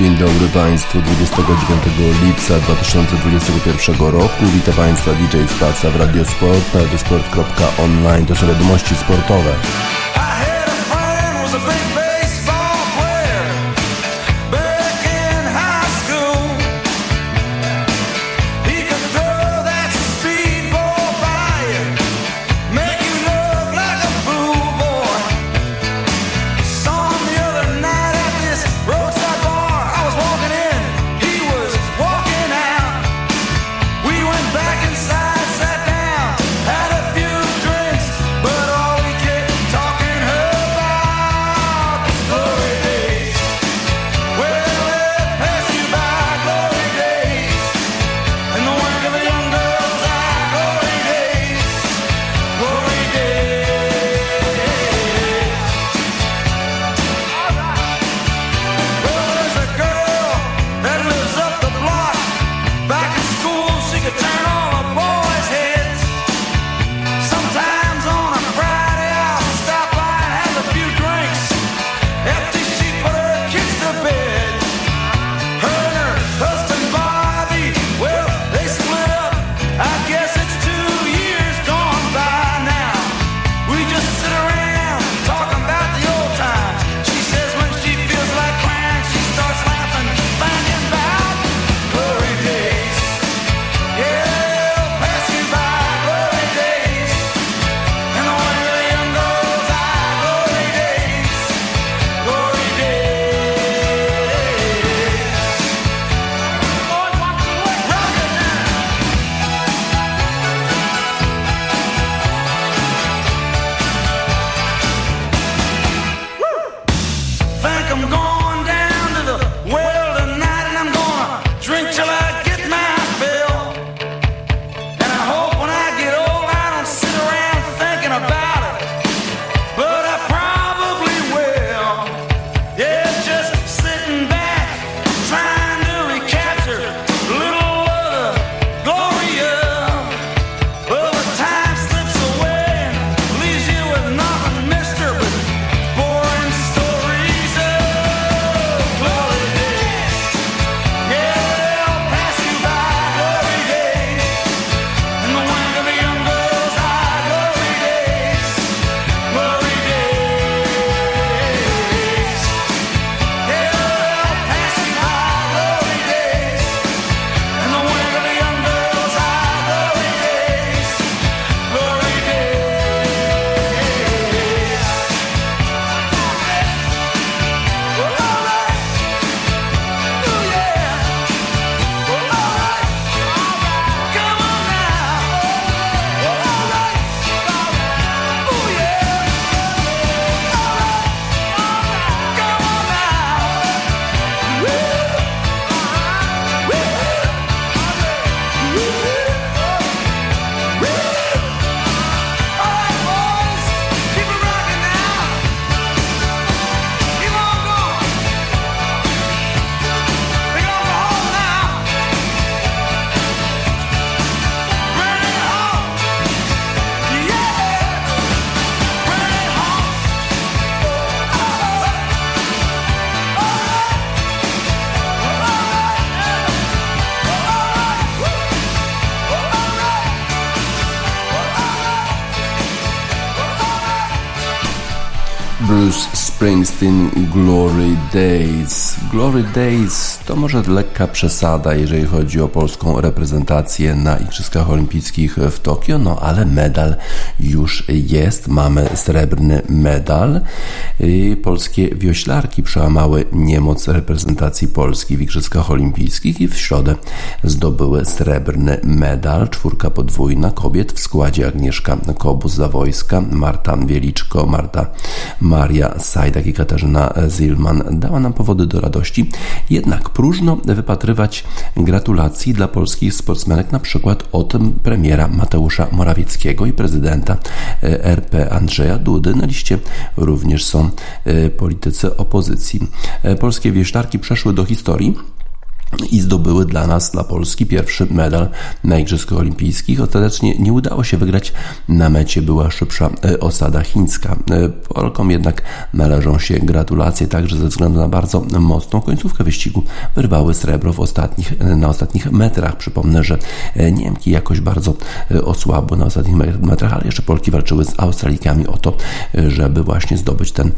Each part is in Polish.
Dzień dobry Państwu 29 lipca 2021 roku. Witam Państwa DJ Spaca w Radiosport na radiosport.online. To są wiadomości sportowe. Springsteen Glory Days. Glory Days to może lekka przesada, jeżeli chodzi o polską reprezentację na Igrzyskach Olimpijskich w Tokio, no ale medal już jest. Mamy srebrny medal. Polskie wioślarki przełamały niemoc reprezentacji Polski w Igrzyskach Olimpijskich i w środę zdobyły srebrny medal. Czwórka podwójna kobiet w składzie Agnieszka Kobus-Zawojska, Marta Wieliczko, Marta Maria Sajdak i Katarzyna Zilman dała nam powody do radości. Jednak próżno wypatrywać gratulacji dla polskich sportsmenek, na przykład od premiera Mateusza Morawieckiego i prezydenta e, RP Andrzeja Dudy. Na liście również są e, politycy opozycji. E, polskie wieślarki przeszły do historii i zdobyły dla nas, dla Polski, pierwszy medal na Igrzyskach Olimpijskich. Ostatecznie nie udało się wygrać. Na mecie była szybsza e, osada chińska. E, Polkom jednak należą się gratulacje, także ze względu na bardzo mocną końcówkę wyścigu wyrwały srebro w ostatnich, e, na ostatnich metrach. Przypomnę, że Niemki jakoś bardzo osłabły na ostatnich metrach, ale jeszcze Polki walczyły z Australikami o to, żeby właśnie zdobyć ten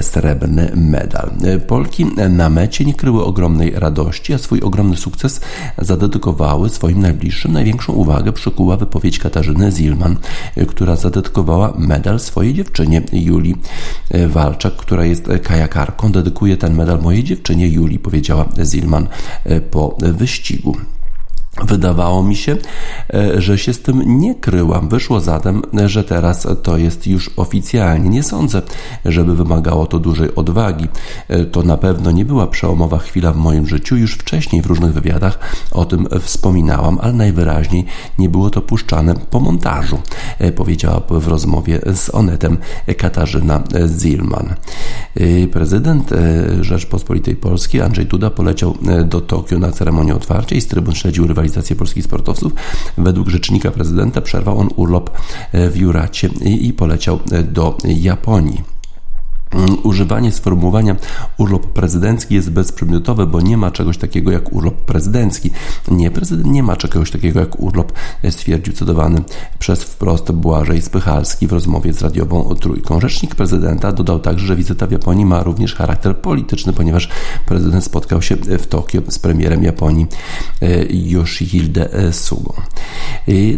srebrny medal. Polki na mecie nie kryły ogromnej radości, a swój swój ogromny sukces zadedykowały swoim najbliższym. Największą uwagę przykuła wypowiedź Katarzyny Zilman, która zadedykowała medal swojej dziewczynie Julii Walczak, która jest kajakarką. Dedykuję ten medal mojej dziewczynie Julii, powiedziała Zilman po wyścigu. Wydawało mi się, e, że się z tym nie kryłam. Wyszło zatem, że teraz to jest już oficjalnie. Nie sądzę, żeby wymagało to dużej odwagi. E, to na pewno nie była przełomowa chwila w moim życiu. Już wcześniej w różnych wywiadach o tym wspominałam, ale najwyraźniej nie było to puszczane po montażu, e, powiedziała w rozmowie z Onetem Katarzyna Zilman. Prezydent Rzeczpospolitej Polskiej Andrzej Duda poleciał do Tokio na ceremonię otwarcia i z trybun śledził rywalizację rywalizację polskich sportowców. Według rzecznika prezydenta przerwał on urlop w Juracie i poleciał do Japonii. Używanie sformułowania urlop prezydencki jest bezprzedmiotowe, bo nie ma czegoś takiego jak urlop prezydencki. Nie, prezydent nie ma czegoś takiego jak urlop, e, stwierdził cytowany przez wprost Błażej Spychalski w rozmowie z radiową Trójką. Rzecznik prezydenta dodał także, że wizyta w Japonii ma również charakter polityczny, ponieważ prezydent spotkał się w Tokio z premierem Japonii e, Yoshihide e, Sugą.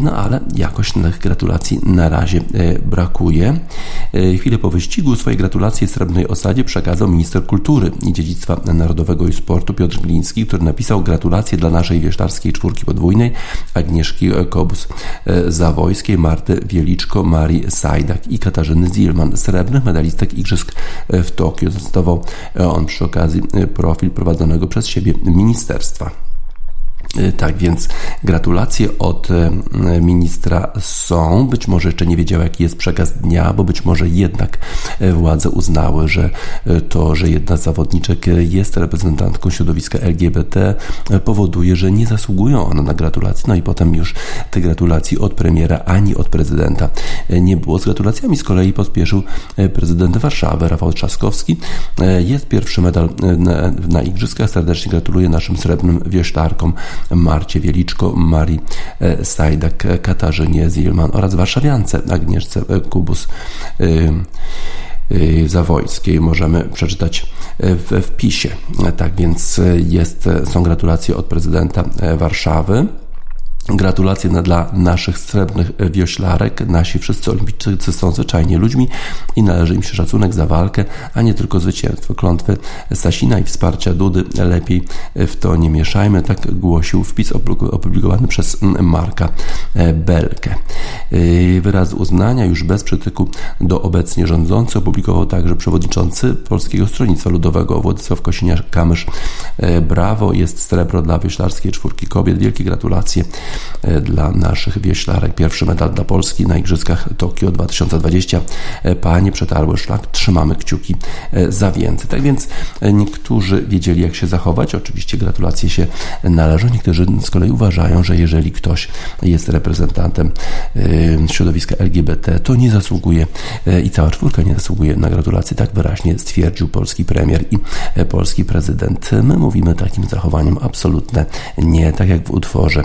No ale jakoś tych gratulacji na razie brakuje. Chwilę po wyścigu swoje gratulacje Gratulacje Srebrnej Osadzie przekazał minister kultury i dziedzictwa narodowego i sportu Piotr Gliński, który napisał gratulacje dla naszej wieszlarskiej czwórki podwójnej Agnieszki Kobus-Zawojskiej, Marty Wieliczko, Marii Sajdak i Katarzyny Zilman, srebrnych medalistek Igrzysk w Tokio. Zacytował on przy okazji profil prowadzonego przez siebie ministerstwa. Y, tak więc gratulacje od y, ministra są. Być może jeszcze nie wiedział, jaki jest przekaz dnia, bo być może jednak y, władze uznały, że to, że jedna z zawodniczek jest reprezentantką środowiska LGBT, powoduje, że nie zasługują one na gratulacje. No i potem już te gratulacji od premiera ani od prezydenta nie było. Z gratulacjami z kolei pospieszył prezydent Warszawy, Rafał Trzaskowski. Jest pierwszy medal na, na Igrzyskach. Serdecznie gratuluję naszym srebrnym wioślarkom Marcie Wieliczko, Marii e, Sajdak, e, Katarzynie Zilman oraz warszawiance Agnieszce e, Kubus. Zawojskiej możemy przeczytać w wpisie. Tak więc jest, są gratulacje od prezydenta Warszawy. Gratulacje dla naszych srebrnych wioślarek. Nasi wszyscy olimpijczycy są zwyczajnie ludźmi i należy im się szacunek za walkę, a nie tylko zwycięstwo. Klątwy Sasina i wsparcia Dudy lepiej w to nie mieszajmy. Tak głosił wpis opublikowany przez Marka Belkę. Wyraz uznania już bez przytyku do obecnie rządzący opublikował także przewodniczący Polskiego Stronnictwa Ludowego Władysław Kosiniak-Kamysz. Brawo, jest srebro dla wioślarskiej czwórki kobiet. Wielkie gratulacje E, dla naszych wieślarek. Pierwszy medal dla Polski na Igrzyskach Tokio 2020. E, panie przetarły szlak, trzymamy kciuki e, za więcej. Tak więc niektórzy wiedzieli, jak się zachować. Oczywiście gratulacje się należą. Niektórzy z kolei uważają, że jeżeli ktoś jest reprezentantem środowiska LGBT, to nie zasługuje i cała czwórka nie zasługuje na gratulacje. Tak wyraźnie stwierdził polski premier i polski prezydent. My mówimy takim zachowaniem absolutne nie, tak jak w utworze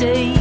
day.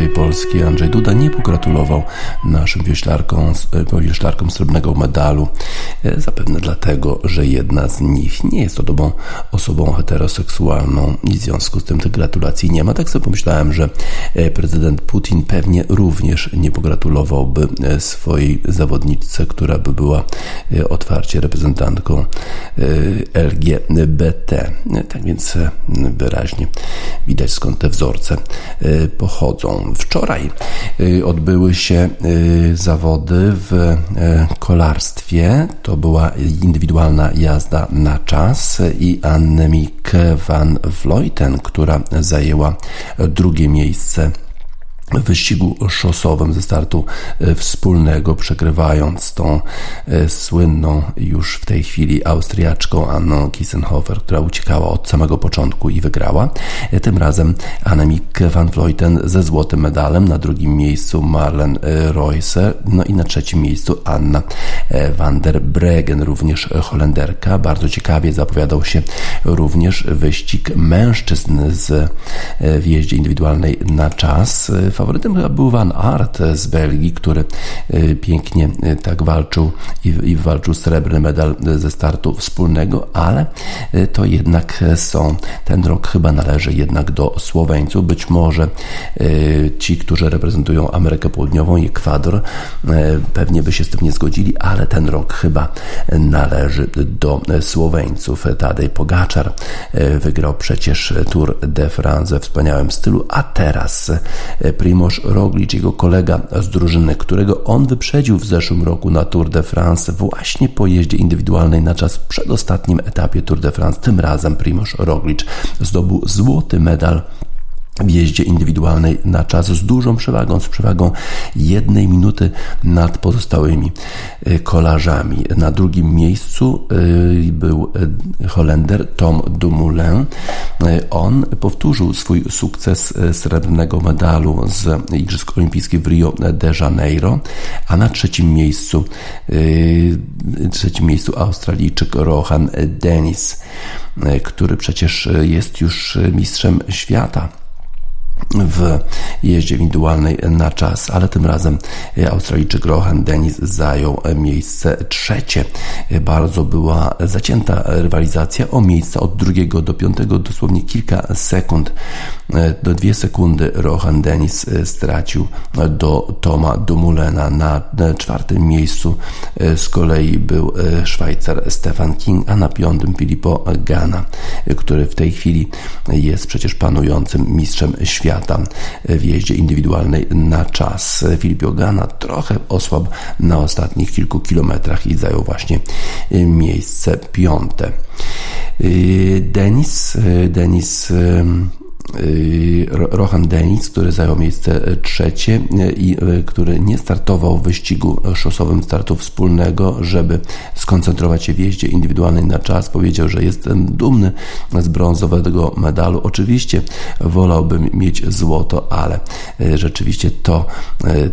Rzeczpospolitej Polskiej Andrzej Duda nie pogratulował naszym wioślarkom, e, wioślarkom srebrnego medalu. E, zapewne dlatego, że jedna z nich nie jest osobą, osobą heteroseksualną i w związku z tym tych gratulacji nie ma. Tak sobie pomyślałem, że prezydent Putin pewnie również nie pogratulowałby swojej zawodniczce, która by była otwarcie reprezentantką LGBT. Tak więc wyraźnie widać skąd te wzorce pochodzą. Wczoraj y, odbyły się y, zawody w y, kolarstwie. To była indywidualna jazda na czas i Annemiek van Vleuten, która zajęła drugie miejsce wyścigu szosowym ze startu e, wspólnego, przegrywając tą e, słynną już w tej chwili Austriaczką Anną Kissenhofer, która uciekała od samego początku i wygrała. E, tym razem Annemiek van Vleuten ze złotym medalem, na drugim miejscu Marlen Reusser, no i na trzecim miejscu Anna van der Bregen, również Holenderka. Bardzo ciekawie zapowiadał się również wyścig mężczyzn z w jeździe indywidualnej na czas Faworytem chyba był Van Aert z Belgii, który e, pięknie e, tak walczył i, i walczył srebrny medal ze startu wspólnego, ale e, to jednak są, ten rok chyba należy jednak do Słoweńców. Być może ci, którzy reprezentują Amerykę Południową i Ekwador, pewnie by się z tym nie zgodzili, ale ten rok chyba należy do Słoweńców. Tadej Pogaczar wygrał przecież Tour de France we wspaniałym stylu, a teraz Primoz Roglic, jego kolega z drużyny, którego on wyprzedził w zeszłym roku na Tour de France właśnie po jeździe indywidualnej na czas przedostatnim etapie Tour de France. Tym razem Primoz Roglic zdobył złoty medal w jeździe indywidualnej na czas z dużą przewagą, z przewagą jednej minuty nad pozostałymi y, kolarzami. Na drugim miejscu y, był y, Holender Tom Dumoulin. On powtórzył swój sukces srebrnego medalu z Igrzysk Olimpijskich w Rio de Janeiro, a na trzecim miejscu trzecim miejscu Australijczyk Rohan Dennis, który przecież jest już mistrzem świata w jeździe indywidualnej na czas, ale tym razem Australijczyk Rohan Dennis zajął miejsce trzecie. Bardzo była zacięta rywalizacja o miejsca od drugiego do piątego, dosłownie kilka sekund. Do dwie sekundy Rohan Dennis stracił do Toma Dumulena. Na czwartym miejscu z kolei był Szwajcar Stefan King, a na piątym Filippo Gana, który w tej chwili jest przecież panującym mistrzem świata w jeździe indywidualnej na czas. Filippo Gana trochę osłabł na ostatnich kilku kilometrach i zajął właśnie miejsce piąte. Denis, Denis Y, Rohan Denis, który zajął miejsce trzecie y, i y, który nie startował w wyścigu szosowym startu wspólnego, żeby skoncentrować się w jeździe indywidualnej na czas. Powiedział, że jestem dumny z brązowego medalu. Oczywiście wolałbym mieć złoto, ale rzeczywiście to,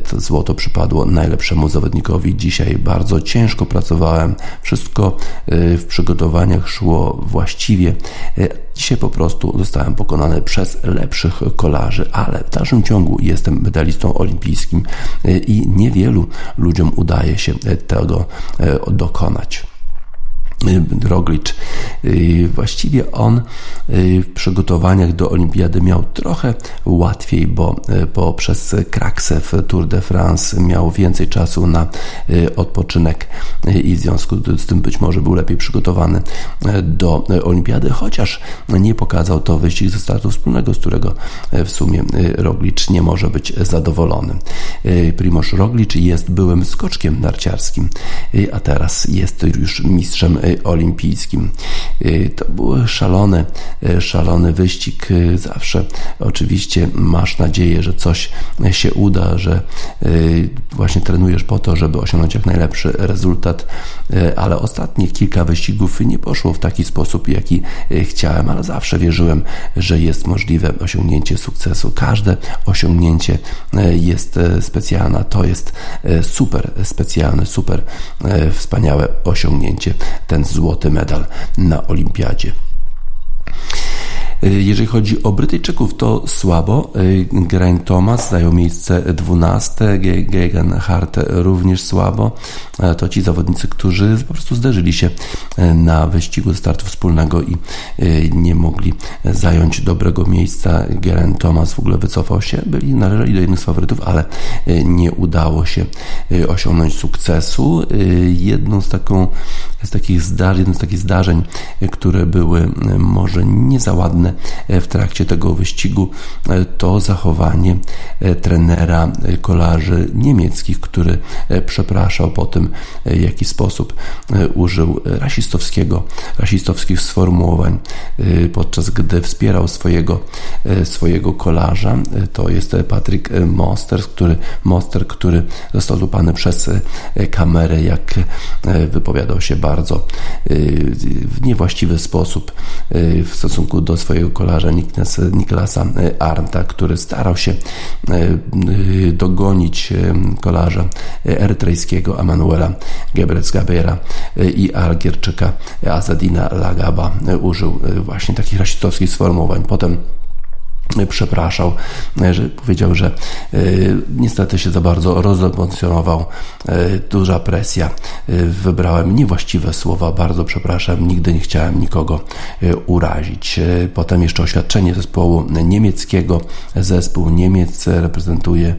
to złoto przypadło najlepszemu zawodnikowi. Dzisiaj bardzo ciężko pracowałem. Wszystko w przygotowaniach szło właściwie. Dzisiaj po prostu zostałem pokonany przez lepszych kolarzy, ale w dalszym ciągu jestem medalistą olimpijskim i niewielu ludziom udaje się tego e, dokonać. Roglic. Y, właściwie on y, w przygotowaniach do olimpiady miał trochę łatwiej, bo, y, bo przez kraksę w Tour de France miał więcej czasu na odpoczynek i w związku z tym być może był lepiej przygotowany do olimpiady, chociaż nie pokazał to wyścig ze startu wspólnego, z którego w sumie Roglic nie może być zadowolony. Primoz Roglic jest byłym skoczkiem narciarskim, a teraz jest już mistrzem olimpijskim. Y, to był szalony, y, szalony wyścig. Zawsze oczywiście masz nadzieję, że coś się uda, że właśnie trenujesz po to, żeby osiągnąć jak najlepszy rezultat, ale ostatnich kilka wyścigów nie poszło w taki sposób, jaki chciałem, ale zawsze wierzyłem, że jest możliwe osiągnięcie sukcesu. Każde osiągnięcie jest specjalne, to jest super specjalne, super wspaniałe osiągnięcie. Ten złoty medal na olimpiadzie. Jeżeli chodzi o Brytyjczyków, to słabo. Geraint Thomas zajął miejsce 12, Gegan Hart również słabo. To ci zawodnicy, którzy po prostu zderzyli się na wyścigu startu wspólnego i nie mogli zająć dobrego miejsca. Geraint Thomas w ogóle wycofał się, byli należeli do jednych z faworytów, ale nie udało się osiągnąć sukcesu. Jedną z, taką, z takich zdarzeń, z takich zdarzeń, które były może nie za ładne, E, w trakcie tego wyścigu e, to zachowanie e, trenera kolarzy niemieckich, który przepraszał po tym, w jaki sposób użył rasistowskiego, rasistowskich sformułowań, podczas gdy wspierał swojego, swojego kolarza. To jest Patryk Moster, który, Moster, który został złapany przez kamerę, jak wypowiadał się bardzo w niewłaściwy sposób w stosunku do swojego swojego kolarza Niklasa e, Arnta, który starał się e, e, dogonić kolarza erytrejskiego Emanuela Gebrec Gabera i Algierczyka Azadina Lagaba. Użył właśnie takich rasistowskich sformułowań. Potem przepraszał, że powiedział, że y, niestety się za bardzo rozemocjonował, y, duża presja, wybrałem niewłaściwe słowa, bardzo przepraszam, nigdy nie chciałem nikogo urazić. Potem jeszcze oświadczenie zespołu niemieckiego. Zespół Niemiec reprezentuje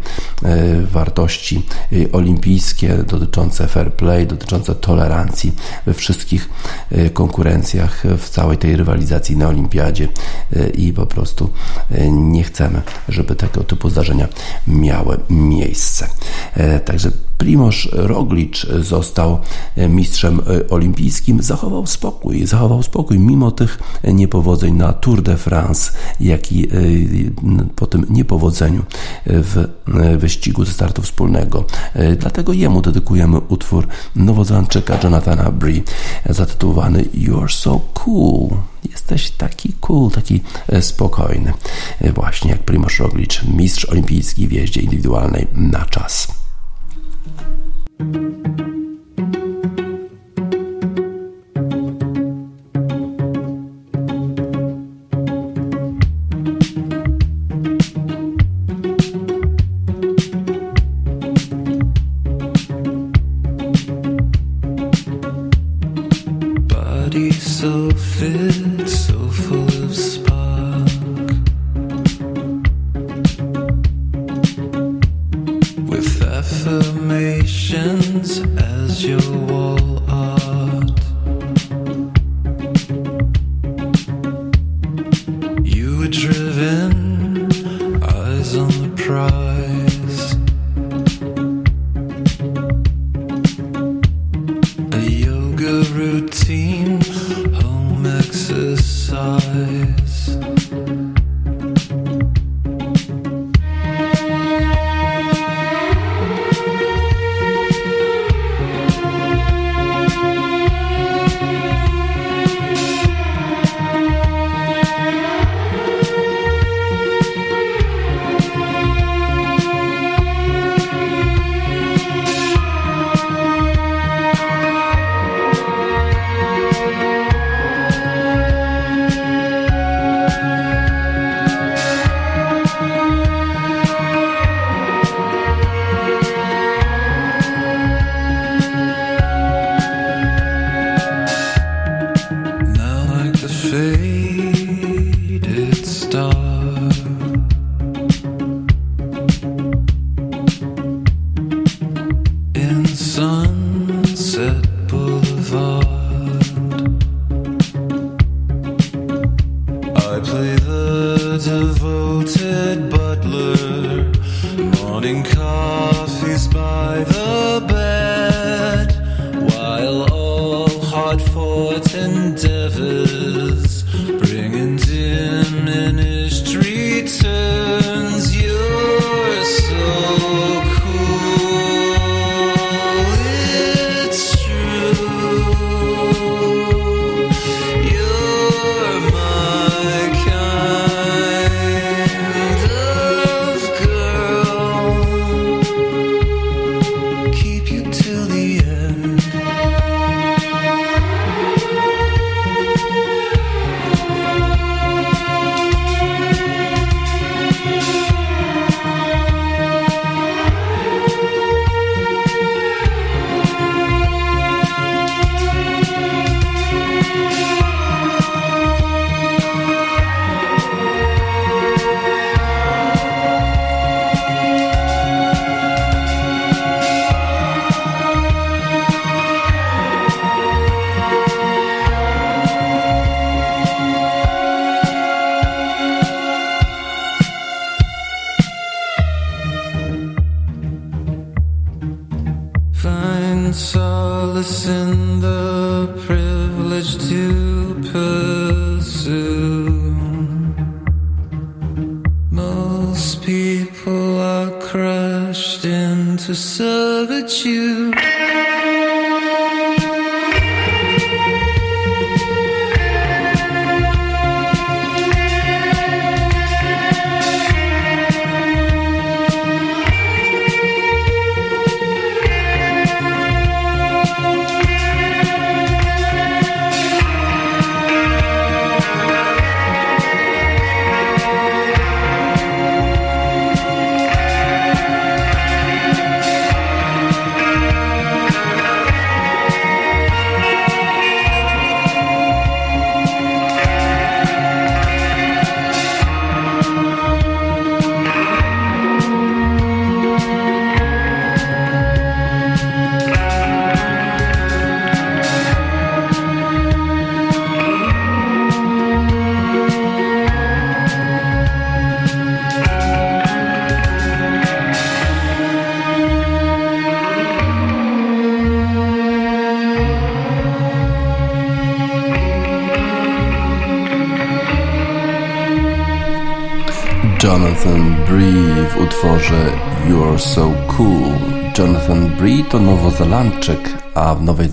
wartości olimpijskie dotyczące fair play, dotyczące tolerancji we wszystkich konkurencjach, w całej tej rywalizacji na olimpiadzie i po prostu nie chcemy, żeby tego typu zdarzenia miały miejsce. E, także Primoz Roglic został mistrzem olimpijskim, zachował spokój, zachował spokój mimo tych niepowodzeń na Tour de France, jak i e, po tym niepowodzeniu w wyścigu ze startu wspólnego. E, dlatego jemu dedykujemy utwór Nowozelandczyka Jonathana Bree zatytułowany You're So Cool. Jesteś taki cool, taki e, spokojny. Właśnie jak Primoz Roglic, mistrz olimpijski w jeździe indywidualnej na czas. To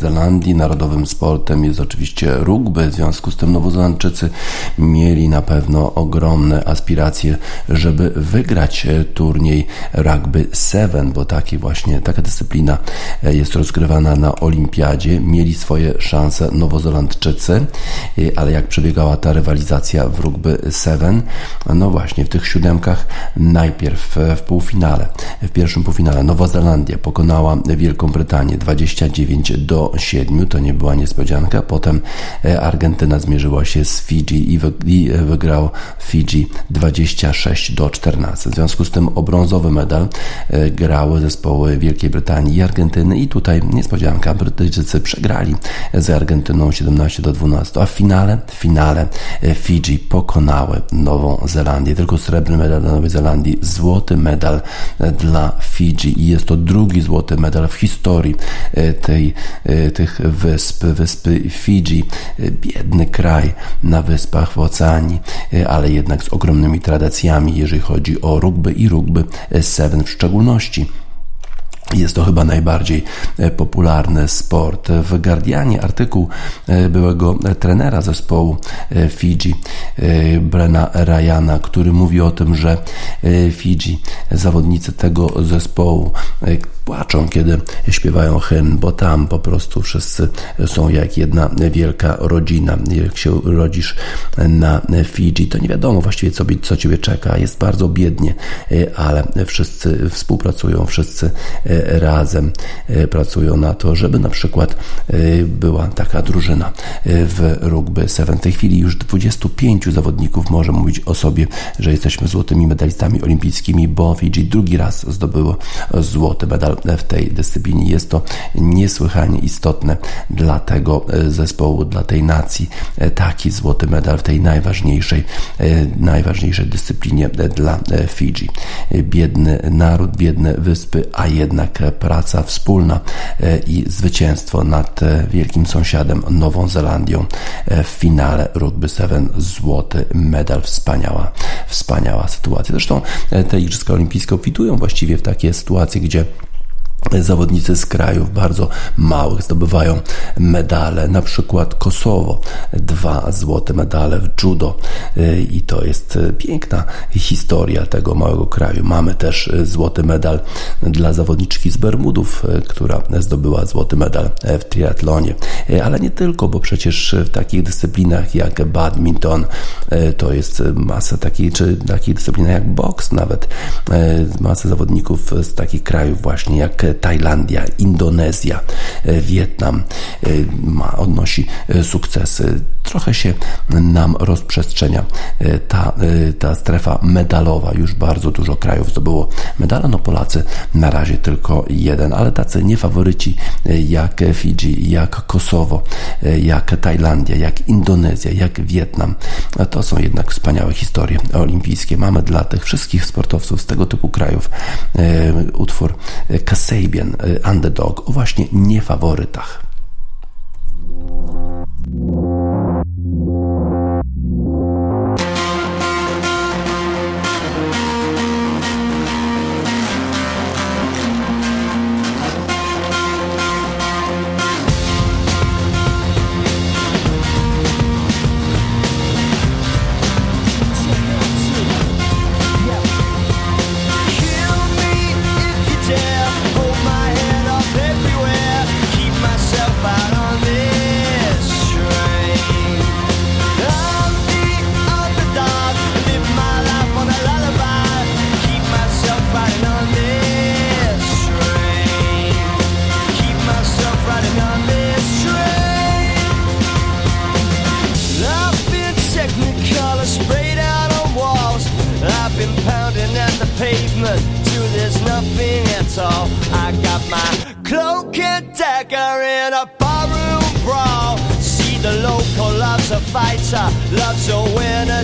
Zelandii narodowym sportem jest oczywiście rugby. W związku z tym Nowozelandczycy mieli na pewno ogromne aspiracje, żeby wygrać e, turniej Rugby 7, bo taki właśnie, taka dyscyplina e, jest rozgrywana na olimpiadzie. Mieli swoje szanse Nowozelandczycy, e, ale jak przebiegała ta rywalizacja w Rugby 7? No właśnie, w tych siódemkach najpierw w półfinale, w pierwszym półfinale Nowa Zelandia pokonała Wielką Brytanię 29 9 do 7. To nie była niespodzianka. Potem Argentyna zmierzyła się z Fidżi i wygrał Fidżi 26 do 14. W związku z tym o brązowy medal grały zespoły Wielkiej Brytanii i Argentyny i tutaj niespodzianka, Brytyjczycy przegrali z Argentyną 17 do 12, a w finale, w finale Fidżi pokonały Nową Zelandię. Tylko srebrny medal dla Nowej Zelandii, złoty medal dla Fidżi i jest to drugi złoty medal w historii e, tej, e, tych wysp, wyspy Fidżi. E, biedny kraj na wyspach w oceanii, ale jednak z ogromnymi tradycjami, jeżeli chodzi o rugby i rugby seven w szczególności. Jest to chyba najbardziej e, popularny sport. W Guardianie artykuł e, byłego trenera zespołu e, Fidżi, Brena Ryana, który mówi o tym, że Fidżi, zawodnicy tego zespołu, płaczą, kiedy śpiewają hymn, bo tam po prostu wszyscy są jak jedna wielka rodzina. Jak się rodzisz na Fidżi, to nie wiadomo właściwie, co, co ciebie czeka. Jest bardzo biednie, ale wszyscy współpracują, wszyscy razem pracują na to, żeby na przykład była taka drużyna w rugby seven. W tej chwili już 25 zawodników może mówić o sobie, że jesteśmy złotymi medalistami olimpijskimi, bo Fidżi drugi raz zdobyło złoty medal w tej dyscyplinie. Jest to niesłychanie istotne dla tego e, zespołu, dla tej nacji. E, taki złoty medal w tej najważniejszej, e, najważniejszej dyscyplinie dla Fidżi. Biedny naród, biedne wyspy, a jednak praca wspólna i zwycięstwo nad wielkim sąsiadem Nową Zelandią w finale Rugby 7 złoty medal. Wspaniała, wspaniała sytuacja. Zresztą te Igrzyska Olimpijskie obfitują właściwie w takie sytuacje, gdzie zawodnicy z krajów bardzo małych zdobywają medale, na przykład Kosowo, dwa złote medale w judo. I to jest piękna historia tego małego kraju. Mamy też złoty medal dla zawodniczki z Bermudów, która zdobyła złoty medal w triatlonie, ale nie tylko, bo przecież w takich dyscyplinach jak badminton to jest masa takiej, czy takich dyscyplinach jak boks nawet, masa zawodników z takich krajów właśnie jak Tajlandia, Indonezja, e, Wietnam e, ma, odnosi e, sukcesy. Trochę się nam rozprzestrzenia ta, ta strefa medalowa. Już bardzo dużo krajów zdobyło medale. No Polacy na razie tylko jeden, ale tacy niefaworyci jak Fidżi, jak Kosowo, jak Tajlandia, jak Indonezja, jak Wietnam. To są jednak wspaniałe historie olimpijskie. Mamy dla tych wszystkich sportowców z tego typu krajów utwór Kasabian Caribbean y, Underdog o właśnie niefaworytach. So when a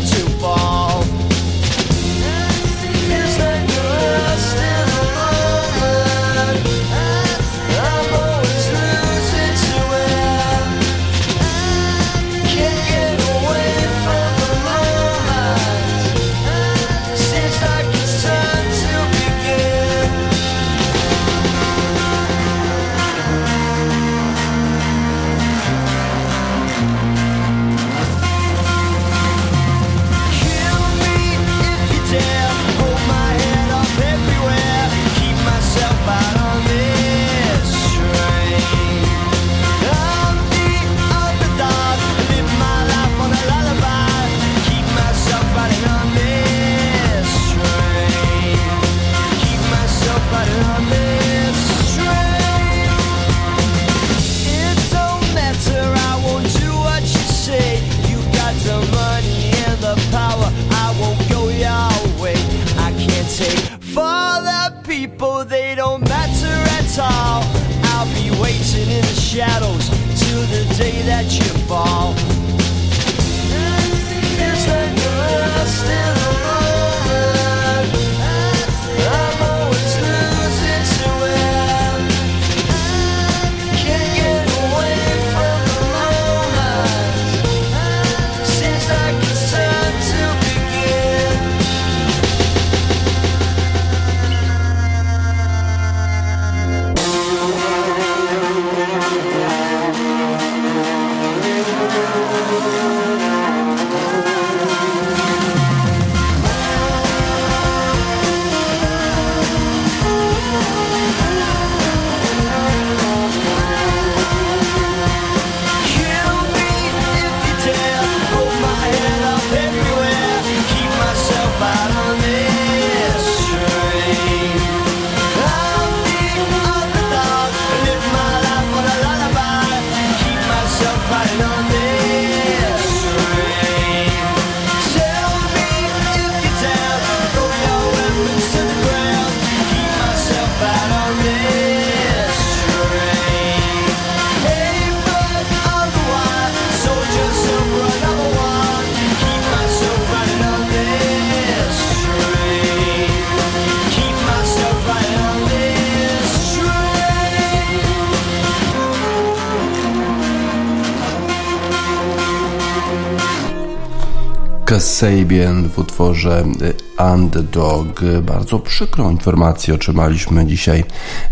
Kasabian w utworze y, Underdog. Bardzo przykrą informację otrzymaliśmy dzisiaj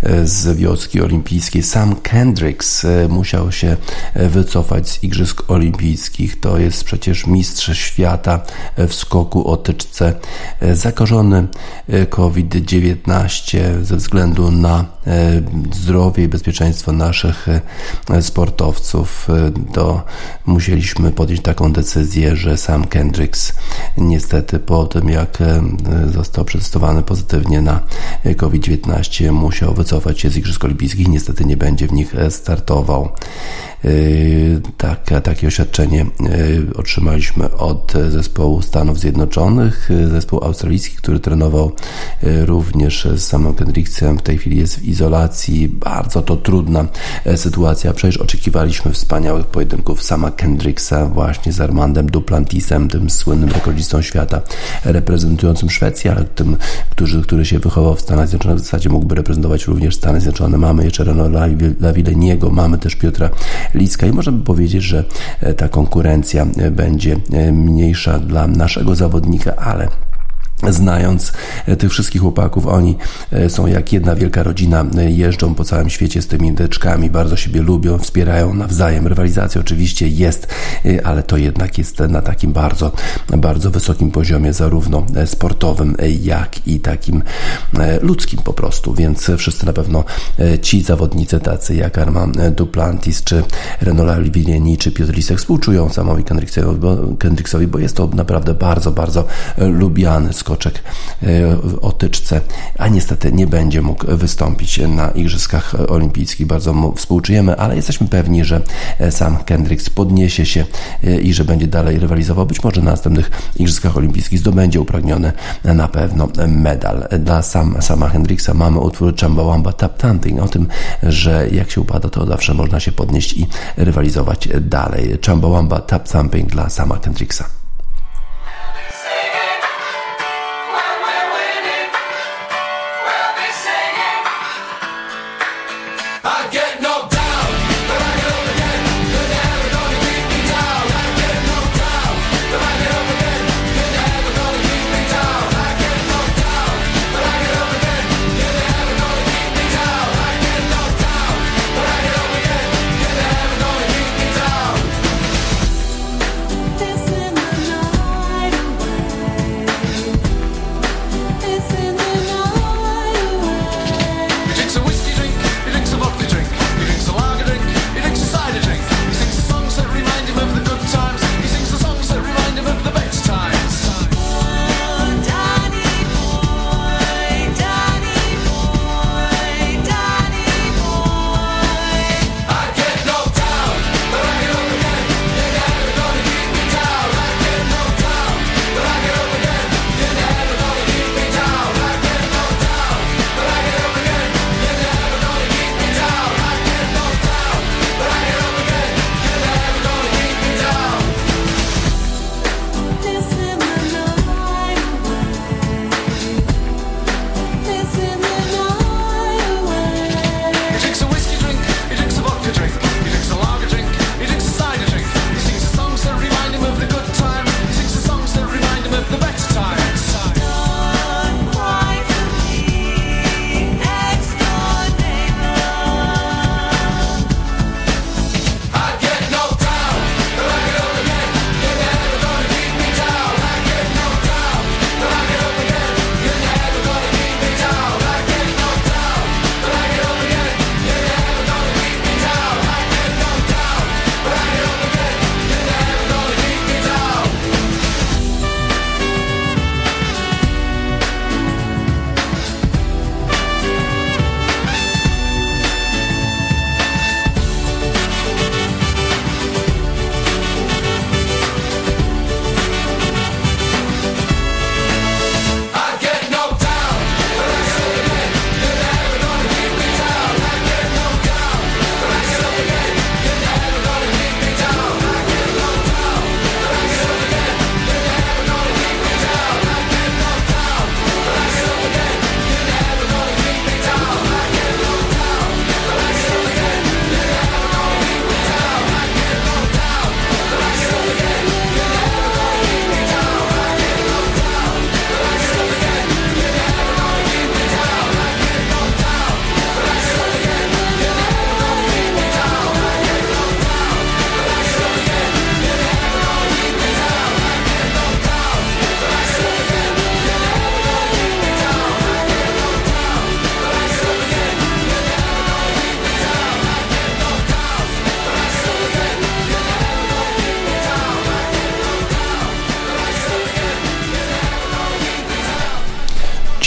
y, z wioski olimpijskiej. Sam Kendricks y, musiał się wycofać z Igrzysk Olimpijskich. To jest przecież mistrz świata w skoku o tyczce. Zakażony COVID-19 ze względu na zdrowie i bezpieczeństwo naszych sportowców. To musieliśmy podjąć taką decyzję, że sam Kendricks niestety po tym jak e, został przetestowany pozytywnie na COVID-19 musiał wycofać się z Igrzysk Olimpijskich. Niestety nie będzie w nich e, startował. Tak, takie oświadczenie otrzymaliśmy od zespołu Stanów Zjednoczonych. Zespół australijski, który trenował również z samym Kendricksem, w tej chwili jest w izolacji. Bardzo to trudna sytuacja. Przecież oczekiwaliśmy wspaniałych pojedynków sama Kendricksa właśnie z Armandem Duplantisem, tym słynnym rekordzistą świata reprezentującym Szwecję, ale tym, który, który się wychował w Stanach Zjednoczonych, w zasadzie mógłby reprezentować również Stany Zjednoczone. Mamy jeszcze Reno Lavilleniego, mamy też Piotra Licka i można by powiedzieć, że ta konkurencja będzie mniejsza dla naszego zawodnika, ale Znając tych wszystkich chłopaków, oni są jak jedna wielka rodzina, jeżdżą po całym świecie z tymi teczkami, bardzo siebie lubią, wspierają nawzajem. Rywalizacja oczywiście jest, ale to jednak jest na takim bardzo, bardzo wysokim poziomie, zarówno sportowym, jak i takim ludzkim po prostu. Więc wszyscy na pewno ci zawodnicy, tacy jak Armand Duplantis, czy Renola Livilleni, czy Piotr Lisek współczują samowi Kendricksowi, bo jest to naprawdę bardzo, bardzo lubiany skoczek o tyczce, a niestety nie będzie mógł wystąpić na Igrzyskach Olimpijskich. Bardzo mu współczujemy, ale jesteśmy pewni, że sam Kendricks podniesie się i że będzie dalej rywalizował. Być może na następnych Igrzyskach Olimpijskich zdobędzie upragniony na pewno medal. Dla sam, sama Hendricksa mamy utwór Chumbawamba Tap Tanting o tym, że jak się upada, to zawsze można się podnieść i rywalizować dalej. Chumbawamba Tap Thumping dla sama Kendricksa.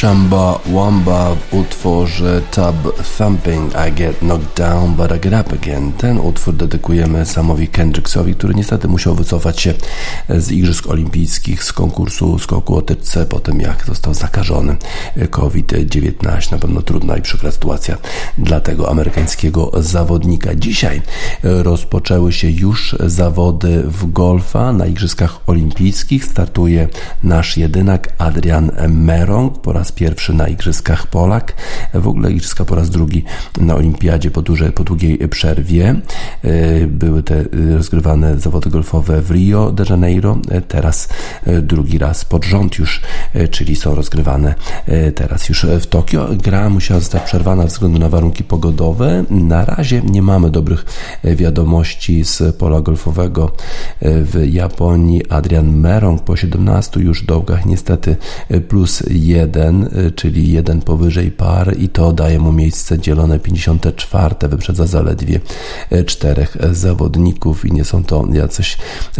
Chamba Wamba w utworze Tub Thumping I Get Knocked Down But I Get Up Again. Ten utwór dedykujemy Samowi Kendricksowi, który niestety musiał wycofać się z Igrzysk Olimpijskich, z konkursu skoku o tyczce po tym jak został zakażony COVID-19. Na pewno trudna i przykra sytuacja dla tego amerykańskiego zawodnika. Dzisiaj rozpoczęły się już zawody w golfa na Igrzyskach Olimpijskich. Startuje nasz jedynak Adrian Merong po raz pierwszy na Igrzyskach Polak. W ogóle Igrzyska po raz drugi na Olimpiadzie po, dużej, po długiej przerwie. E, Były te e, rozgrywane zawody golfowe w Rio de Janeiro. E, Teraz drugi raz pod rząd już, czyli są rozgrywane teraz już w Tokio. Gra musiała zostać przerwana ze względu na warunki pogodowe. Na razie nie mamy dobrych wiadomości z pola golfowego w Japonii. Adrian Merong po 17 już dołkach niestety plus jeden, e, czyli jeden powyżej par i to daje mu miejsce dzielone 54. Wyprzedza zaledwie e, czterech zawodników i nie są to jacyś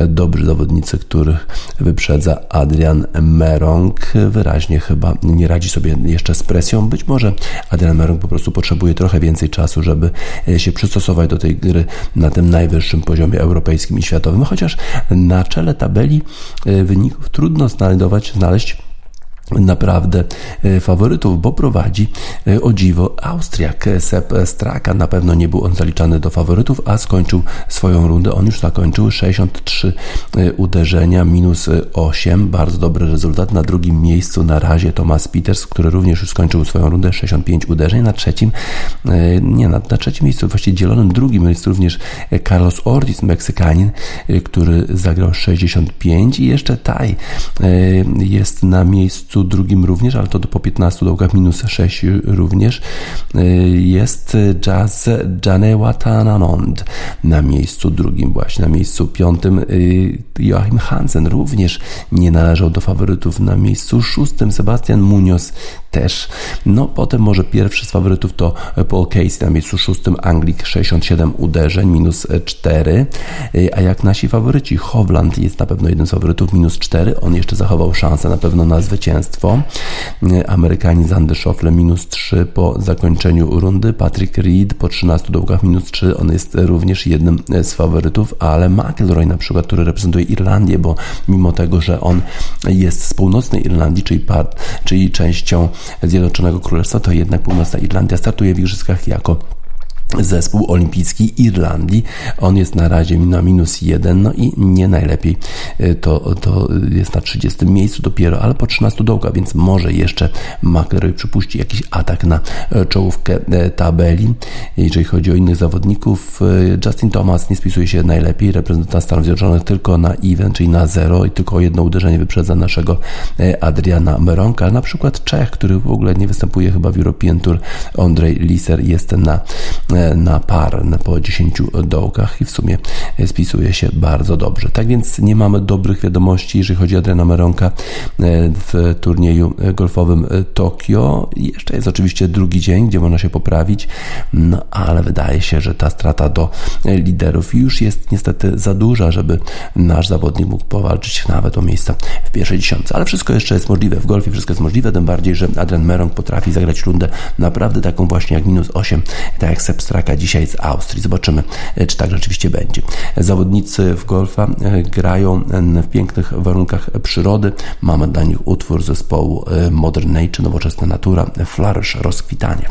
dobrzy zawodnicy, których wyprzedza Adrian Merong. Wyraźnie chyba nie radzi sobie jeszcze z presją. Być może Adrian Merong po prostu potrzebuje trochę więcej czasu, żeby e, się przystosować do tej gry na tym najwyższym poziomie europejskim i światowym, chociaż na czele tabeli e, wyników trudno znajdować, znaleźć naprawdę e, faworytów, bo prowadzi e, o dziwo Austriak. Sepp Straka na pewno nie był on zaliczany do faworytów, a skończył swoją rundę. On już zakończył 63 e, uderzenia, minus 8. Bardzo dobry rezultat. Na drugim miejscu na razie Thomas Peters, który również już skończył swoją rundę, 65 uderzeń. Na trzecim, nie, na, na trzecim miejscu, właściwie dzielonym drugim jest również Carlos Ortiz, Meksykanin, który zagrał 65 i jeszcze Taj jest na miejscu drugim również, ale to po 15 dołkach minus 6 również. Jest Jazz Janewatananond na miejscu drugim właśnie, na miejscu piątym Joachim Hansen również nie należał do faworytów na miejscu szóstym Sebastian Munoz też. No potem może pierwszy z faworytów to Paul Casey na miejscu szóstym, Anglik 67 uderzeń, minus 4, a jak nasi faworyci, Hovland jest na pewno jeden z faworytów, minus 4, on jeszcze zachował szansę na pewno na zwycięstwo. Amerykanin Zander Schauffele minus 3 po zakończeniu rundy, Patrick Reed po 13 dołkach minus 3, on jest również jednym z faworytów, ale McIlroy na przykład, który reprezentuje Irlandię, bo mimo tego, że on jest z północnej Irlandii, czyli, part, czyli częścią Zjednoczonego Królestwa, to jednak Północna Irlandia startuje w igrzyskach jako zespół olimpijski Irlandii. On jest na razie na minus jeden, no i nie najlepiej to, to jest na 30 miejscu dopiero, ale po 13 dołka, więc może jeszcze McIlroy przypuści jakiś atak na czołówkę tabeli. Jeżeli chodzi o innych zawodników, Justin Thomas nie spisuje się najlepiej, reprezentant Stanów Zjednoczonych tylko na even, czyli na zero i tylko jedno uderzenie wyprzedza naszego Adriana Meronka, na przykład Czech, który w ogóle nie występuje chyba w European Tour, Andrzej Liser jest na na par po 10 dołkach i w sumie spisuje się bardzo dobrze. Tak więc nie mamy dobrych wiadomości, jeżeli chodzi o Adriana Meronka w turnieju golfowym Tokio. Jeszcze jest oczywiście drugi dzień, gdzie można się poprawić, no ale wydaje się, że ta strata do liderów już jest niestety za duża, żeby nasz zawodnik mógł powalczyć nawet o miejsca w pierwszej dziesiątce. Ale wszystko jeszcze jest możliwe w golfie, wszystko jest możliwe, tym bardziej, że Adrian Merong potrafi zagrać rundę naprawdę taką właśnie jak minus 8, tak jak Sepp Straka dzisiaj z Austrii. Zobaczymy, czy tak rzeczywiście będzie. Zawodnicy w golfa grają w pięknych warunkach przyrody. Mamy dla nich utwór zespołu Modern Nature, nowoczesna natura, Flourish, rozkwitanie.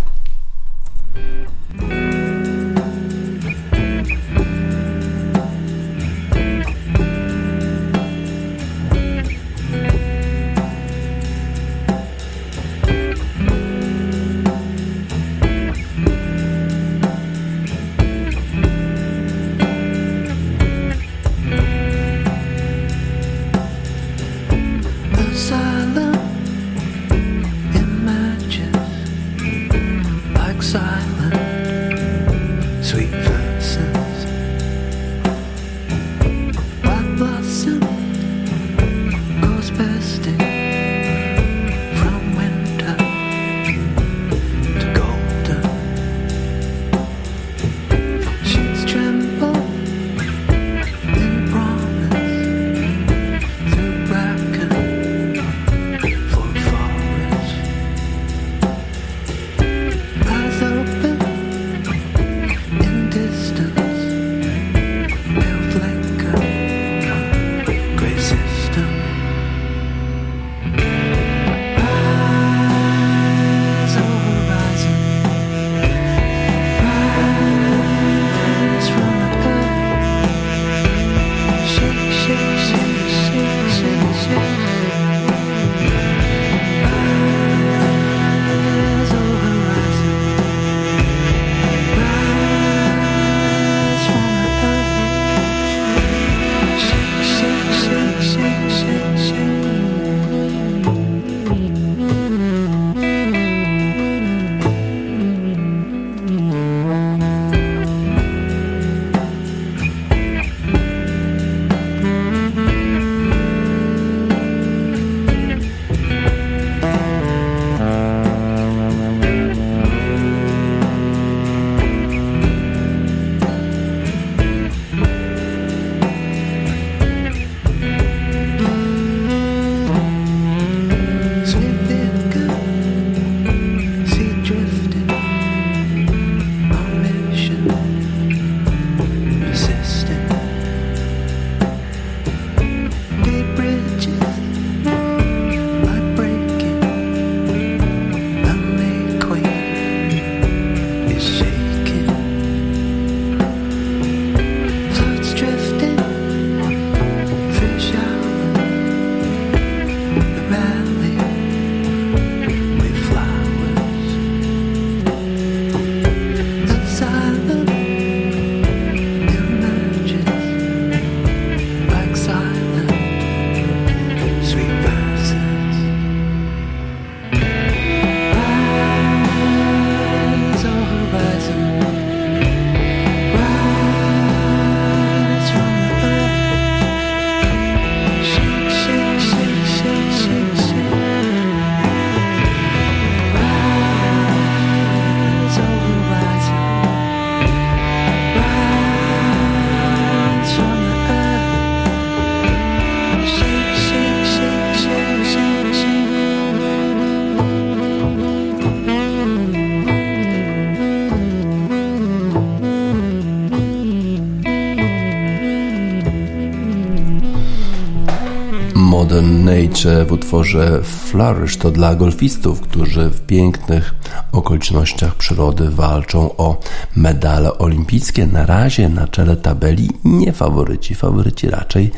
Nature w utworze Flourish to dla golfistów, którzy w pięknych okolicznościach przyrody walczą o medale olimpijskie. Na razie na czele tabeli nie faworyci. Faworyci raczej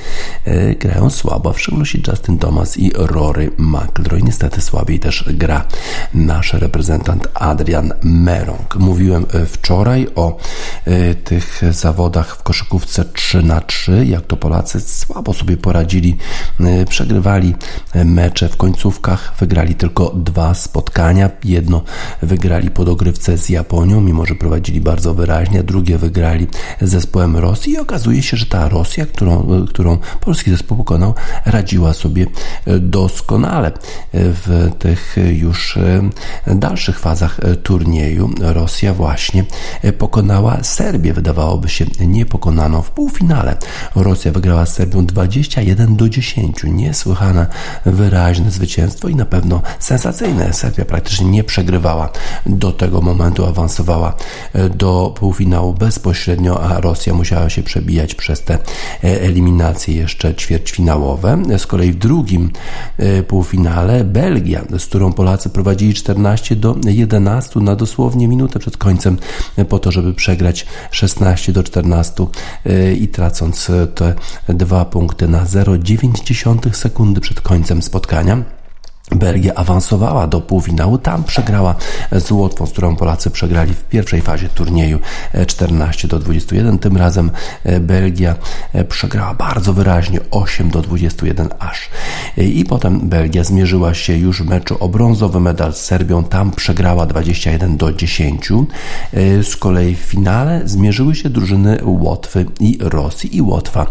e, grają słabo, w szczególności Justin Thomas i Rory McIlroy. Niestety słabiej też gra nasz reprezentant Adrian Merong. Mówiłem e, wczoraj o e, tych zawodach w koszykówce 3 na 3 jak to Polacy słabo sobie poradzili, przegrywali e, mecze w końcówkach, wygrali tylko dwa spotkania. Jedno wygrali po dogrywce z Japonią, mimo że prowadzili bardzo wyraźnie, drugie wygrali z zespołem Rosji i okazuje się, że ta Rosja, którą, którą polski zespół pokonał, radziła sobie doskonale w tych już dalszych fazach turnieju. Rosja właśnie pokonała Serbię, wydawałoby się niepokonaną w półfinale. Rosja wygrała z Serbią 21 do 10. Niesłychane, wyraźne zwycięstwo i na pewno sensacyjne. Serbia praktycznie nie przegrywała do tego momentu, awansowała e, do półfinału bezpośrednio, a Rosja musiała się przebijać przez te e, eliminacje jeszcze ćwierćfinałowe. Z kolei w drugim e, półfinale Belgia, z którą Polacy prowadzili 14 do 11 na dosłownie minutę przed końcem po to, żeby przegrać 16 do 14 i tracąc te dwa punkty na 0,9 sekundy przed końcem spotkania. Belgia awansowała do półfinału, tam przegrała z Łotwą, z którą Polacy przegrali w pierwszej fazie turnieju 14 do 21. Tym razem Belgia przegrała bardzo wyraźnie 8 do 21 aż. I potem Belgia zmierzyła się już w meczu o brązowy medal z Serbią, tam przegrała 21 do 10. Z kolei w finale zmierzyły się drużyny Łotwy i Rosji i Łotwa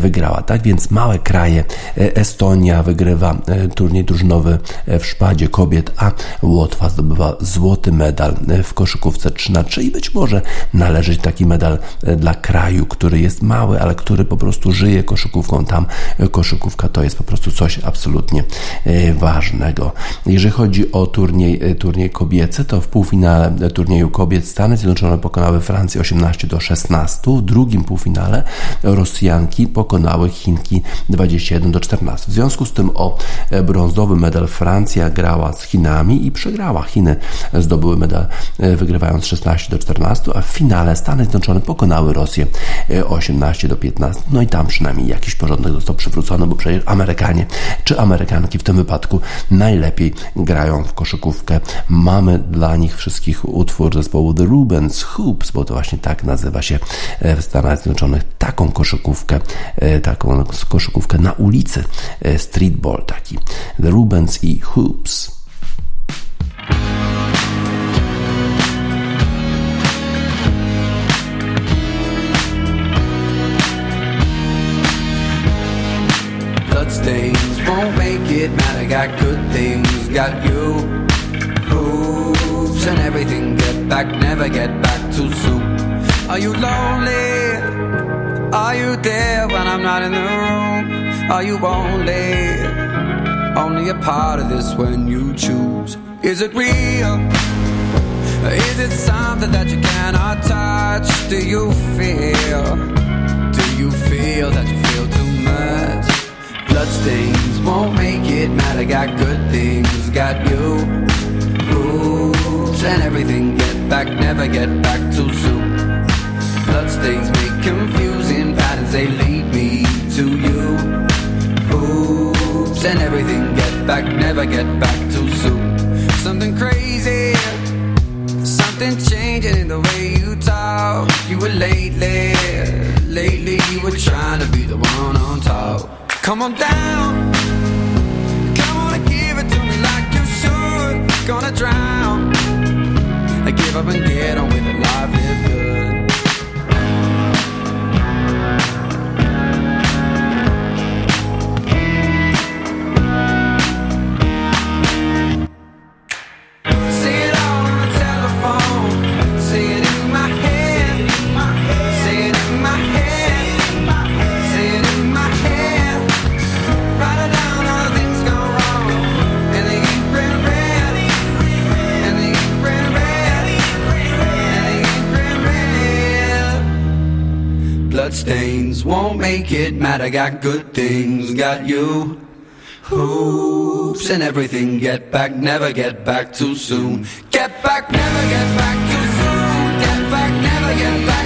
wygrała. Tak więc małe kraje, Estonia wygrywa turniej drużynowy w szpadzie kobiet, a Łotwa zdobywa złoty medal w koszykówce 3 na 3 i być może należeć taki medal dla kraju, który jest mały, ale który po prostu żyje koszykówką. Tam koszykówka to jest po prostu coś absolutnie ważnego. Jeżeli chodzi o turniej, turniej kobiecy, to w półfinale turnieju kobiet Stany Zjednoczone pokonały Francję 18 do 16. W drugim półfinale Rosjanki pokonały Chinki 21 do 14. W związku z tym o brązowy medal Francja grała z Chinami i przegrała. Chiny zdobyły medal wygrywając 16 do 14, a w finale Stany Zjednoczone pokonały Rosję 18 do 15. No i tam przynajmniej jakiś porządek został przywrócony, bo przecież Amerykanie czy Amerykanki w tym wypadku najlepiej grają w koszykówkę. Mamy dla nich wszystkich utwór zespołu The Rubens Hoops, bo to właśnie tak nazywa się w Stanach Zjednoczonych taką koszykówkę, taką koszykówkę na ulicy, streetball taki. The Rubens i Hoops. Bloodstains won't make it matter. Got good things, got you. Hoops and everything. Get back, never get back too soon. Are you lonely? Are you there when I'm not in the room? Are you only? Only a part of this when you choose. Is it real? Is it something that you cannot touch? Do you feel? Do you feel that you feel too much? Bloodstains won't make it matter. Got good things, got you. Rules and everything. Get back, never get back too soon. Bloodstains make confusing patterns. They lead me to you and everything. Get back, never get back too soon. Something crazy, something changing in the way you talk. You were lately, lately you were trying to be the one on top. Come on down, come on and give it to me like you should. Gonna drown, I give up and get on with it. Life Won't make it matter. Got good things, got you. hoops and everything. Get back, never get back too soon. Get back, never get back too soon. Get back, never get back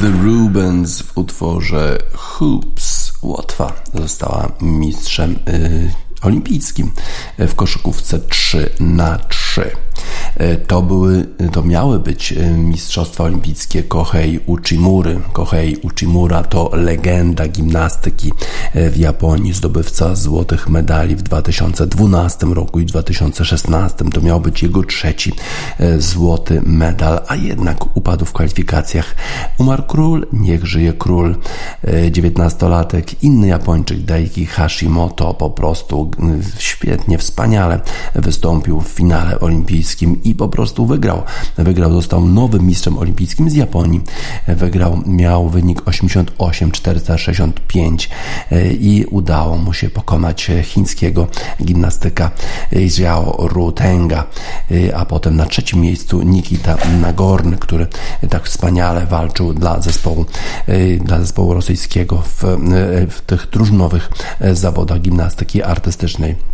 The Rubens w utworze Hoops. Łotwa została mistrzem y, olimpijskim w koszykówce 3 na 3 To, były, to miały być y, Mistrzostwa Olimpijskie Kohei Uchimury. Kohei Uchimura to legenda gimnastyki y, w Japonii, zdobywca złotych medali w 2012 roku i 2016. To miał być jego trzeci złoty medal, a jednak upadł w kwalifikacjach. Umarł król, niech żyje król. 19-latek, inny Japończyk Daiki Hashimoto po prostu świetnie, wspaniale wystąpił w finale olimpijskim i po prostu wygrał. Wygrał, został nowym mistrzem olimpijskim z Japonii. Wygrał, miał wynik 88-465 i udało mu się pokonać chińskiego gimnastyka Jiao Rutenga, a potem na trzecim miejscu Nikita Nagorny, który tak wspaniale walczył dla zespołu, dla zespołu rosyjskiego w, w tych drużynowych zawodach gimnastyki artystycznej.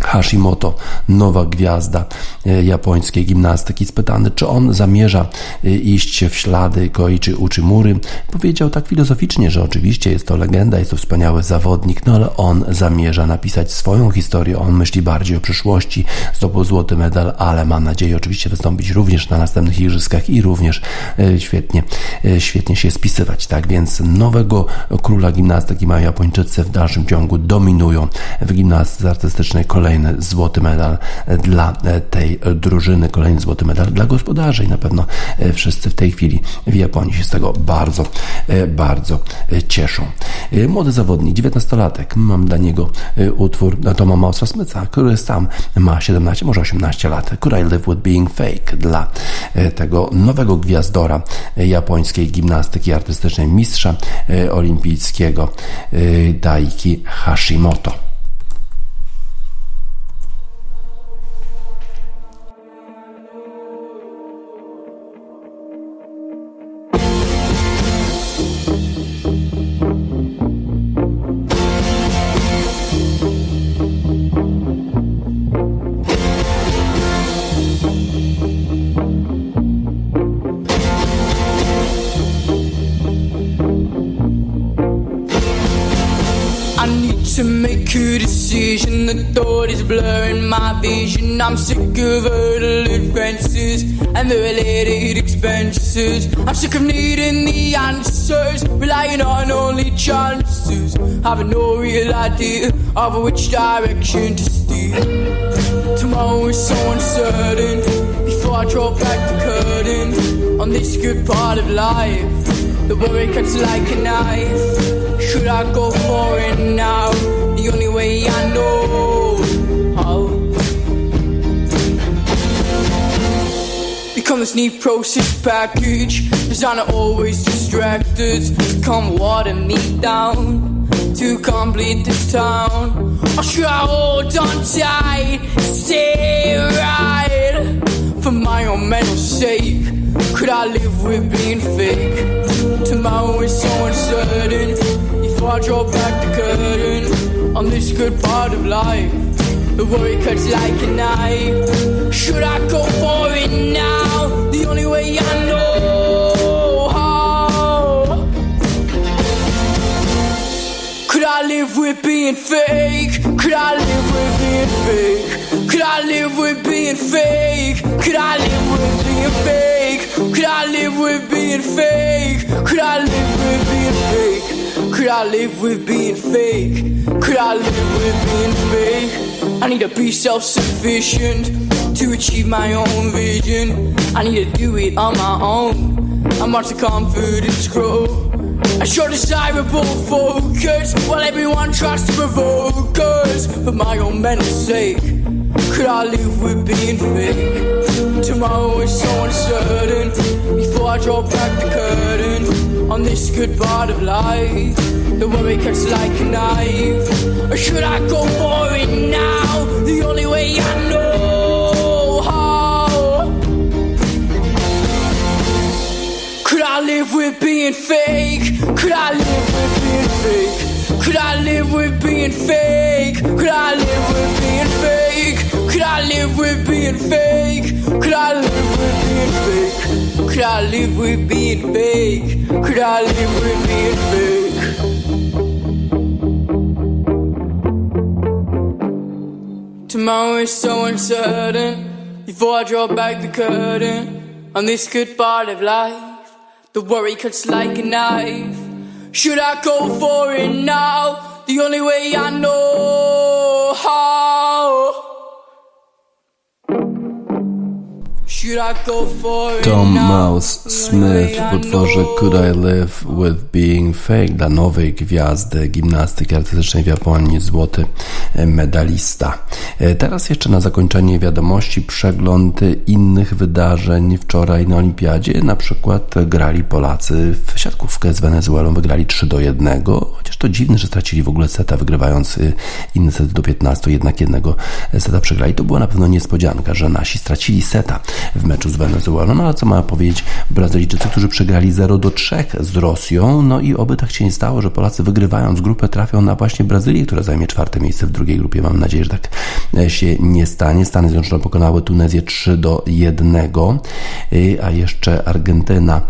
Hashimoto, nowa gwiazda e, japońskiej gimnastyki, spytany, czy on zamierza e, iść w ślady Koichi Uchimury, powiedział tak filozoficznie, że oczywiście jest to legenda, jest to wspaniały zawodnik, no ale on zamierza napisać swoją historię, on myśli bardziej o przyszłości, zdobył złoty medal, ale ma nadzieję oczywiście wystąpić również na następnych igrzyskach i również e, świetnie, świetnie się spisywać, tak? Więc nowego króla gimnastyki mają Japończycy w dalszym ciągu dominują w gimnastyce artystycznej kolejny złoty medal dla tej drużyny, kolejny złoty medal dla gospodarzy i na pewno wszyscy w tej chwili w Japonii się z tego bardzo, bardzo cieszą. Młody zawodnik, 19-latek, mam dla niego utwór Toma Mausa Smitha, który sam ma 17, może 18 lat. Could I Live With Being Fake dla tego nowego gwiazdora japońskiej gimnastyki artystycznej, mistrza olimpijskiego Daiki Hashimoto. I'm sick of hurdle advances and the related expenses. I'm sick of needing the answers, relying on only chances. Having no real idea of which direction to steer. Tomorrow is so uncertain. Before I draw back the curtain on this good part of life, the worry cuts like a knife. Should I go for it now? The only way I know This neat process package. Designer always distracted. Come water me down to complete this town. Should I hold on tight? Stay right for my own mental sake. Could I live with being fake? Tomorrow is so uncertain. If I draw back the curtain on this good part of life, the worry cuts like a knife. Should I go for it now? Only way I know how. Could I live with being fake? Could I live with being fake? Could I live with being fake? Could I live with being fake? Could I live with being fake? Could I live with being fake? Could I live with being fake? Could I live with being fake? I need to be self sufficient to achieve my own vision. I need to do it on my own. I watch the confidence grow. I show desirable focus while everyone tries to provoke us for my own mental sake. Could I live with being fake? Tomorrow is so uncertain. Before I draw back the curtain on this good part of life, the worry cuts like a knife. Or should I go for it now? The only way I know live with being fake? Could I live with being fake? Could I live with being fake? Could I live with being fake? Could I live with being fake? Could I live with being fake? Could I live with being fake? Could I live with being fake? Tomorrow is so uncertain. Before I draw back the curtain on this good part of life, the worry cuts like a knife. Should I go for it now? The only way I know how. Tom? Mouse Smith w utworze. Could I Live With Being Fake dla nowej gwiazdy gimnastyki artystycznej w Japonii, złoty medalista. E, Teraz jeszcze na zakończenie wiadomości przegląd innych wydarzeń wczoraj na Olimpiadzie. Na przykład grali Polacy w siatkówkę z Wenezuelą, wygrali 3 do 1, chociaż to dziwne, że stracili w ogóle seta, wygrywając y, inny set do 15, jednak jednego seta przegrali. To była na pewno niespodzianka, że nasi stracili seta w meczu z Wenezuelą, no ale co ma powiedzieć Brazylijczycy, którzy przegrali 0 do 3 z Rosją, no i oby tak się nie stało, że Polacy wygrywając grupę trafią na właśnie Brazylię, która zajmie czwarte miejsce w drugiej grupie. Mam nadzieję, że tak e, się nie stanie. Stany Zjednoczone pokonały Tunezję 3 do 1, y, a jeszcze Argentyna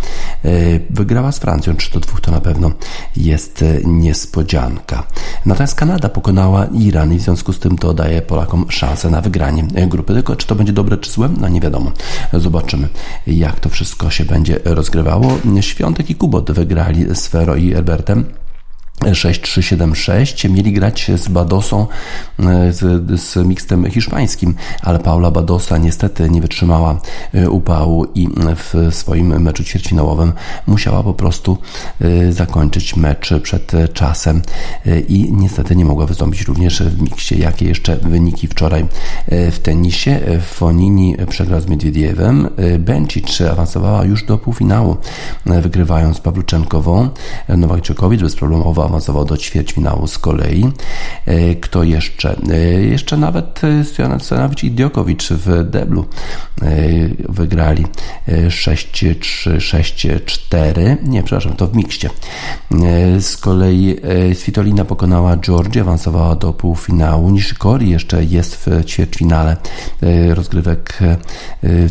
y, wygrała z Francją 3 do 2, to na pewno jest y, niespodzianka. Natomiast Kanada pokonała Iran i w związku z tym to daje Polakom szansę na wygranie grupy. Tylko czy to będzie dobre czy złe? No nie wiadomo. Zobaczymy, jak to wszystko się będzie rozgrywało. Świątek i Kubot wygrali z Fero i Herbertem. 6-3-7-6 mieli grać z Badosą e, z, z mikstem hiszpańskim, ale Paula Badosa niestety nie wytrzymała e, upału i w swoim meczu ćwierćfinałowym musiała po prostu e, zakończyć mecz przed czasem i niestety nie mogła wystąpić również w miksie. Jakie jeszcze wyniki wczoraj w tenisie? Fonini przegrał z Miedwiediewem, Bencic awansowała już do półfinału, wygrywając Pawluczenkową. Nowakczykowicz bezproblemowo awansował do ćwierćfinału z kolei. E, Kto jeszcze? E, Jeszcze nawet e, Stojan Stanowicz i Diokowicz w deblu wygrali e, 6-3, 6-4. Nie, przepraszam, to w mikście. Z kolei Svitolina pokonała Georgię, awansowała do półfinału. Nishikori jeszcze jest w ćwierćfinale rozgrywek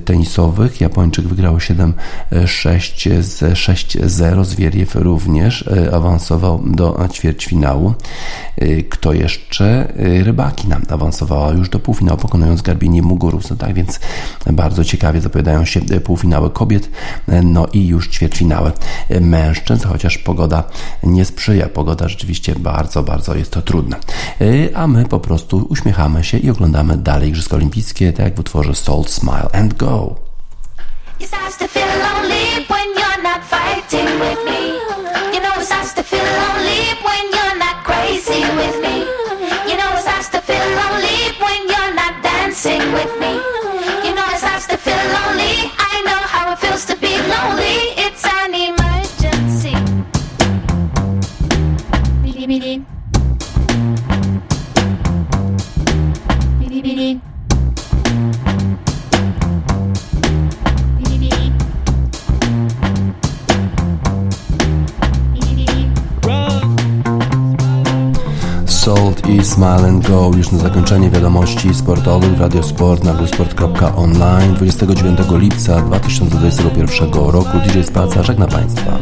tenisowych. Japończyk wygrał 7-6 z 6-0. Zwieriew również awansował do ćwierćfinału. E, Kto jeszcze? E, Rybakina awansowała już do półfinału, pokonując Garbinię Muguruza. Tak więc bardzo ciekawie zapowiadają się półfinały kobiet, no i już ćwierćfinały mężczyzn, chociaż pogoda nie sprzyja. Pogoda rzeczywiście bardzo, bardzo jest to trudna. A my po prostu uśmiechamy się i oglądamy dalej Igrzyska Olimpijskie, tak jak w utworze Soul Smile and Go. It starts to feel lonely when you're not fighting with me. Feel lonely Salt i Smile and Go już na zakończenie wiadomości sportowych w Radiosport na radiosport.online 29 lipca 2021 roku DJ Spaca żegna Państwa.